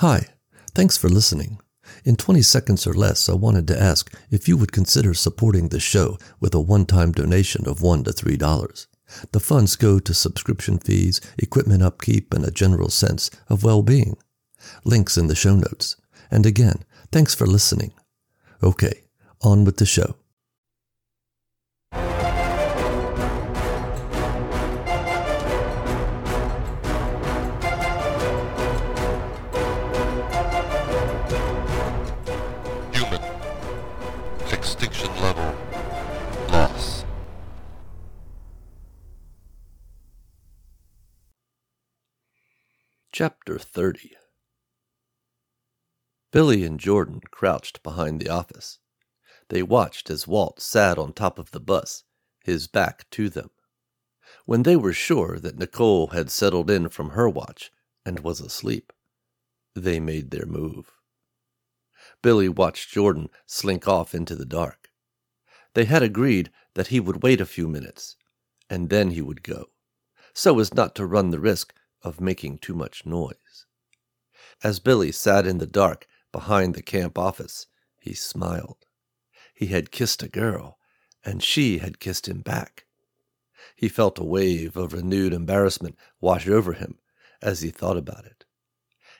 Hi, thanks for listening. In 20 seconds or less, I wanted to ask if you would consider supporting the show with a one time donation of $1 to $3. The funds go to subscription fees, equipment upkeep, and a general sense of well being. Links in the show notes. And again, thanks for listening. Okay, on with the show. Chapter 30 Billy and Jordan crouched behind the office. They watched as Walt sat on top of the bus, his back to them. When they were sure that Nicole had settled in from her watch and was asleep, they made their move. Billy watched Jordan slink off into the dark. They had agreed that he would wait a few minutes, and then he would go, so as not to run the risk of making too much noise. As Billy sat in the dark behind the camp office, he smiled. He had kissed a girl, and she had kissed him back. He felt a wave of renewed embarrassment wash over him as he thought about it.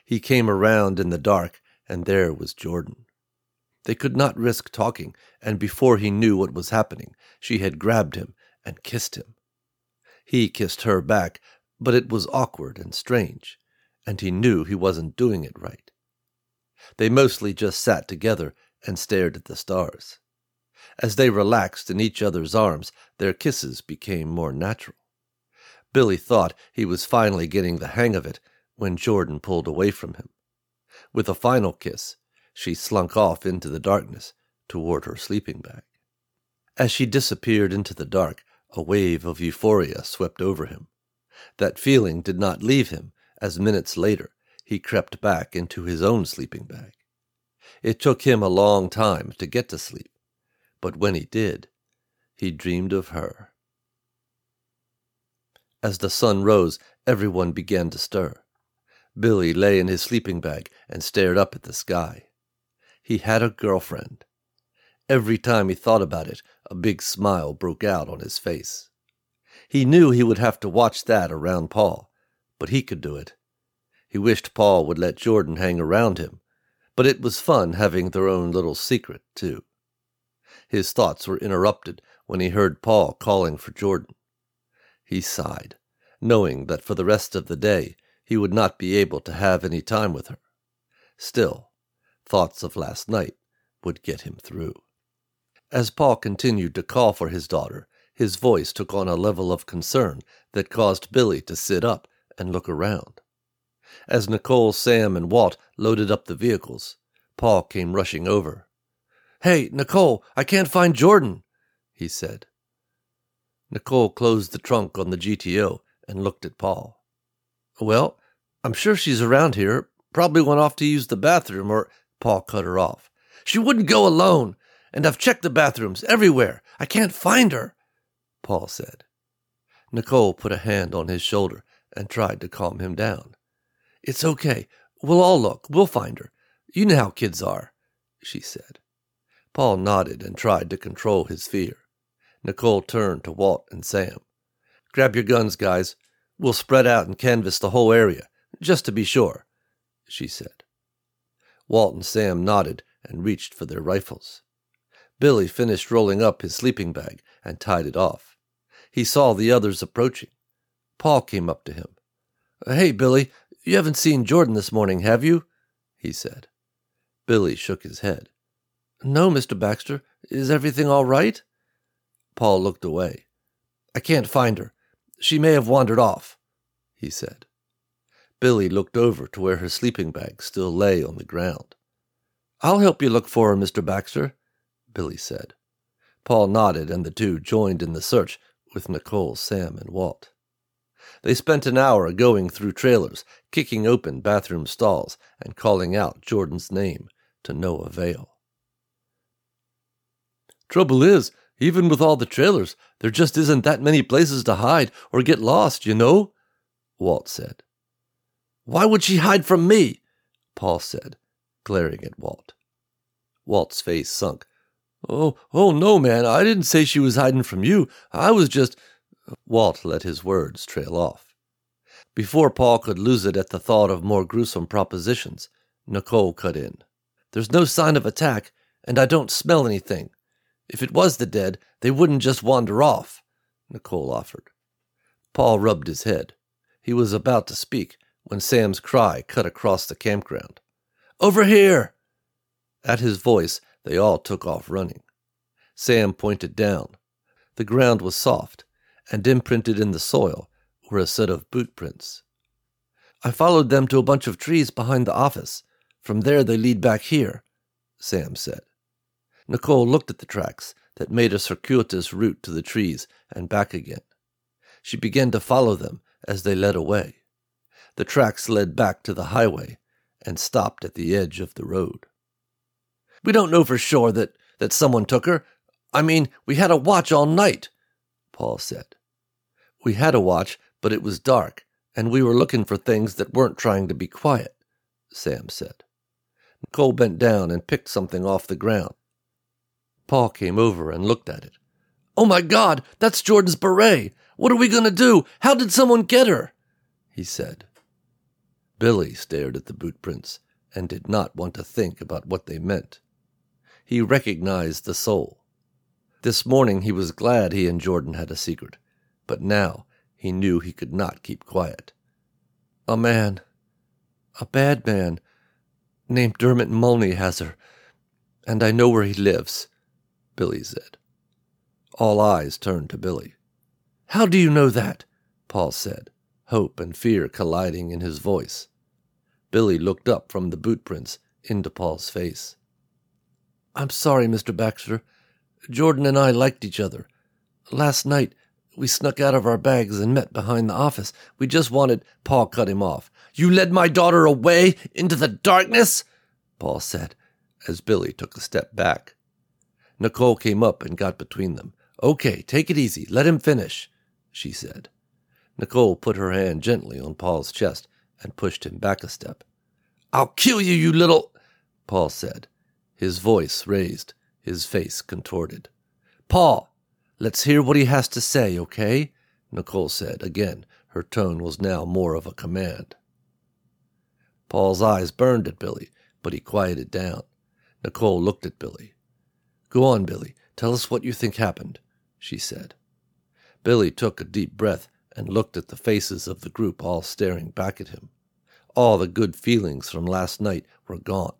He came around in the dark, and there was Jordan. They could not risk talking, and before he knew what was happening, she had grabbed him and kissed him. He kissed her back, but it was awkward and strange, and he knew he wasn't doing it right. They mostly just sat together and stared at the stars. As they relaxed in each other's arms, their kisses became more natural. Billy thought he was finally getting the hang of it when Jordan pulled away from him. With a final kiss, she slunk off into the darkness toward her sleeping bag. As she disappeared into the dark, a wave of euphoria swept over him. That feeling did not leave him as minutes later he crept back into his own sleeping bag. It took him a long time to get to sleep, but when he did, he dreamed of her. As the sun rose, everyone began to stir. Billy lay in his sleeping bag and stared up at the sky. He had a girlfriend. Every time he thought about it, a big smile broke out on his face. He knew he would have to watch that around Paul, but he could do it. He wished Paul would let Jordan hang around him, but it was fun having their own little secret, too. His thoughts were interrupted when he heard Paul calling for Jordan. He sighed, knowing that for the rest of the day he would not be able to have any time with her. Still, thoughts of last night would get him through. As Paul continued to call for his daughter, his voice took on a level of concern that caused Billy to sit up and look around. As Nicole, Sam, and Walt loaded up the vehicles, Paul came rushing over. Hey, Nicole, I can't find Jordan, he said. Nicole closed the trunk on the GTO and looked at Paul. Well, I'm sure she's around here. Probably went off to use the bathroom, or. Paul cut her off. She wouldn't go alone, and I've checked the bathrooms everywhere. I can't find her, Paul said. Nicole put a hand on his shoulder and tried to calm him down. It's okay. We'll all look. We'll find her. You know how kids are, she said. Paul nodded and tried to control his fear. Nicole turned to Walt and Sam. Grab your guns, guys. We'll spread out and canvass the whole area, just to be sure, she said. Walt and Sam nodded and reached for their rifles. Billy finished rolling up his sleeping bag and tied it off. He saw the others approaching. Paul came up to him. Hey, Billy, you haven't seen Jordan this morning, have you? he said. Billy shook his head. No, Mr. Baxter. Is everything all right? Paul looked away. I can't find her. She may have wandered off, he said. Billy looked over to where her sleeping bag still lay on the ground. I'll help you look for her, Mr. Baxter, Billy said. Paul nodded, and the two joined in the search with Nicole, Sam, and Walt. They spent an hour going through trailers, kicking open bathroom stalls, and calling out Jordan's name to no avail. Trouble is, even with all the trailers, there just isn't that many places to hide or get lost, you know, Walt said. Why would she hide from me? Paul said, glaring at Walt. Walt's face sunk. Oh, oh no, man, I didn't say she was hiding from you. I was just. Walt let his words trail off. Before Paul could lose it at the thought of more gruesome propositions, Nicole cut in. There's no sign of attack, and I don't smell anything. If it was the dead, they wouldn't just wander off, Nicole offered. Paul rubbed his head. He was about to speak when Sam's cry cut across the campground. Over here! At his voice, they all took off running. Sam pointed down. The ground was soft, and imprinted in the soil were a set of boot prints. I followed them to a bunch of trees behind the office. From there they lead back here, Sam said. Nicole looked at the tracks that made a circuitous route to the trees and back again. She began to follow them as they led away. The tracks led back to the highway and stopped at the edge of the road. We don't know for sure that, that someone took her. I mean, we had a watch all night, Paul said. We had a watch, but it was dark, and we were looking for things that weren't trying to be quiet, Sam said. Nicole bent down and picked something off the ground. Paul came over and looked at it. Oh my God, that's Jordan's beret! What are we going to do? How did someone get her? he said. Billy stared at the boot prints and did not want to think about what they meant. He recognized the sole. This morning he was glad he and Jordan had a secret, but now he knew he could not keep quiet. A man, a bad man, named Dermot Mulney has her, and I know where he lives, Billy said. All eyes turned to Billy. How do you know that? Paul said, hope and fear colliding in his voice. Billy looked up from the boot prints into Paul's face. I'm sorry, Mr. Baxter. Jordan and I liked each other. Last night, we snuck out of our bags and met behind the office. We just wanted. Paul cut him off. You led my daughter away into the darkness? Paul said, as Billy took a step back. Nicole came up and got between them. Okay, take it easy. Let him finish, she said. Nicole put her hand gently on Paul's chest and pushed him back a step. I'll kill you, you little. Paul said, his voice raised, his face contorted. Paul, let's hear what he has to say, okay? Nicole said. Again, her tone was now more of a command. Paul's eyes burned at Billy, but he quieted down. Nicole looked at Billy. Go on, Billy. Tell us what you think happened, she said. Billy took a deep breath and looked at the faces of the group all staring back at him. All the good feelings from last night were gone,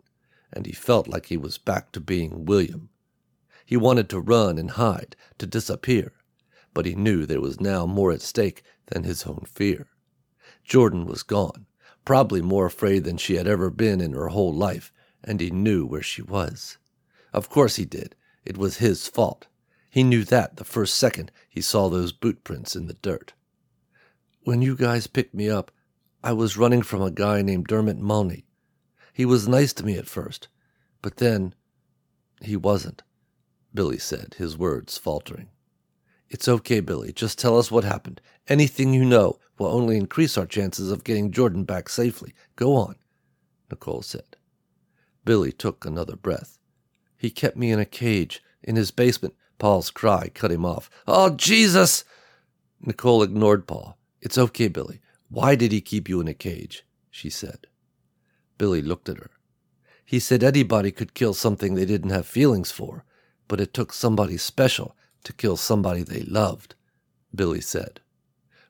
and he felt like he was back to being William. He wanted to run and hide, to disappear, but he knew there was now more at stake than his own fear. Jordan was gone, probably more afraid than she had ever been in her whole life, and he knew where she was. Of course he did. It was his fault. He knew that the first second he saw those boot prints in the dirt. When you guys picked me up, I was running from a guy named Dermot Mulney. He was nice to me at first, but then he wasn't, Billy said, his words faltering. It's okay, Billy. Just tell us what happened. Anything you know will only increase our chances of getting Jordan back safely. Go on, Nicole said. Billy took another breath. He kept me in a cage in his basement. Paul's cry cut him off. Oh, Jesus! Nicole ignored Paul. It's okay, Billy. Why did he keep you in a cage? she said. Billy looked at her. He said anybody could kill something they didn't have feelings for, but it took somebody special to kill somebody they loved, Billy said.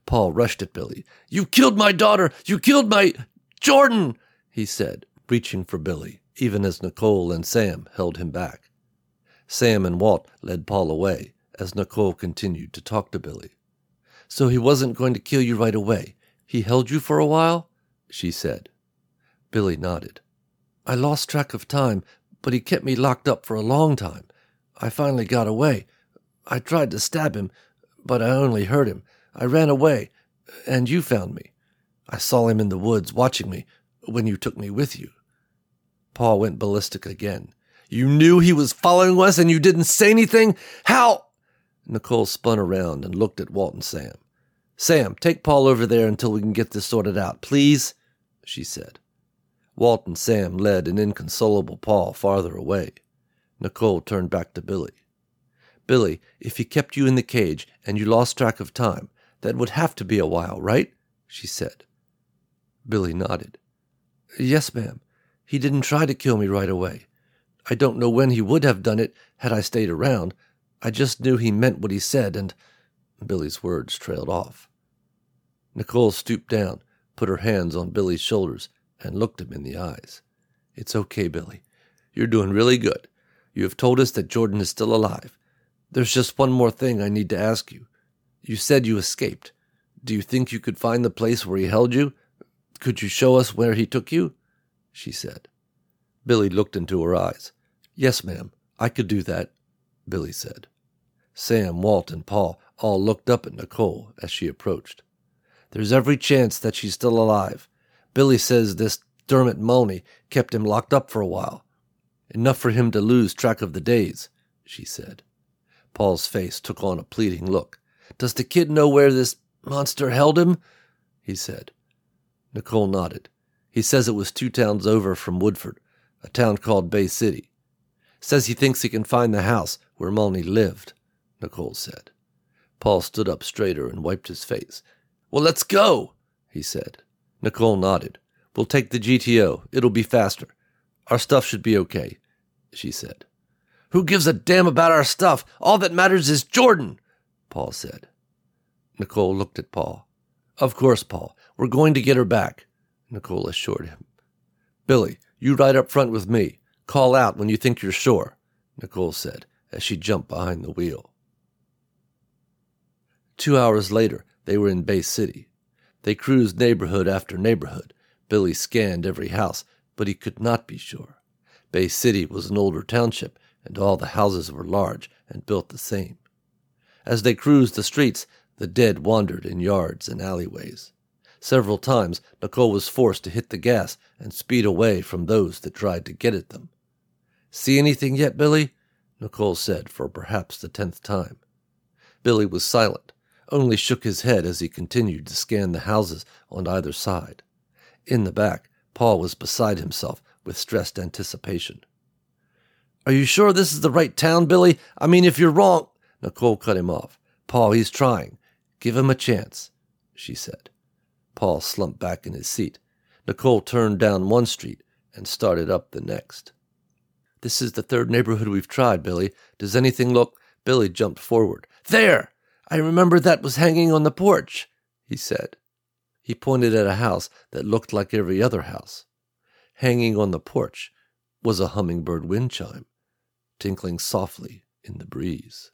Paul rushed at Billy. You killed my daughter! You killed my. Jordan! he said, reaching for Billy, even as Nicole and Sam held him back. Sam and Walt led Paul away as Nicole continued to talk to Billy. So he wasn't going to kill you right away. He held you for a while? she said. Billy nodded. I lost track of time, but he kept me locked up for a long time. I finally got away. I tried to stab him, but I only hurt him. I ran away, and you found me. I saw him in the woods watching me when you took me with you. Paul went ballistic again. You knew he was following us and you didn't say anything? How? Nicole spun around and looked at Walt and Sam. Sam, take Paul over there until we can get this sorted out, please, she said. Walt and Sam led an inconsolable Paul farther away. Nicole turned back to Billy. Billy, if he kept you in the cage and you lost track of time, that would have to be a while, right? she said. Billy nodded. Yes, ma'am. He didn't try to kill me right away. I don't know when he would have done it had I stayed around. I just knew he meant what he said, and Billy's words trailed off. Nicole stooped down, put her hands on Billy's shoulders, and looked him in the eyes. It's okay, Billy. You're doing really good. You have told us that Jordan is still alive. There's just one more thing I need to ask you. You said you escaped. Do you think you could find the place where he held you? Could you show us where he took you? she said. Billy looked into her eyes. Yes, ma'am, I could do that, Billy said. Sam, Walt, and Paul all looked up at Nicole as she approached. There's every chance that she's still alive. Billy says this Dermot Mulney kept him locked up for a while. Enough for him to lose track of the days, she said. Paul's face took on a pleading look. Does the kid know where this monster held him? he said. Nicole nodded. He says it was two towns over from Woodford, a town called Bay City. Says he thinks he can find the house where Mulney lived, Nicole said. Paul stood up straighter and wiped his face. Well, let's go, he said. Nicole nodded. We'll take the GTO. It'll be faster. Our stuff should be okay, she said. Who gives a damn about our stuff? All that matters is Jordan, Paul said. Nicole looked at Paul. Of course, Paul. We're going to get her back, Nicole assured him. Billy, you ride up front with me. Call out when you think you're sure, Nicole said as she jumped behind the wheel. Two hours later, they were in Bay City. They cruised neighborhood after neighborhood. Billy scanned every house, but he could not be sure. Bay City was an older township, and all the houses were large and built the same. As they cruised the streets, the dead wandered in yards and alleyways. Several times, Nicole was forced to hit the gas and speed away from those that tried to get at them. See anything yet, Billy? Nicole said for perhaps the tenth time. Billy was silent, only shook his head as he continued to scan the houses on either side. In the back, Paul was beside himself with stressed anticipation. Are you sure this is the right town, Billy? I mean, if you're wrong. Nicole cut him off. Paul, he's trying. Give him a chance, she said. Paul slumped back in his seat. Nicole turned down one street and started up the next. This is the third neighborhood we've tried, Billy. Does anything look? Billy jumped forward. There! I remember that was hanging on the porch, he said. He pointed at a house that looked like every other house. Hanging on the porch was a hummingbird wind chime, tinkling softly in the breeze.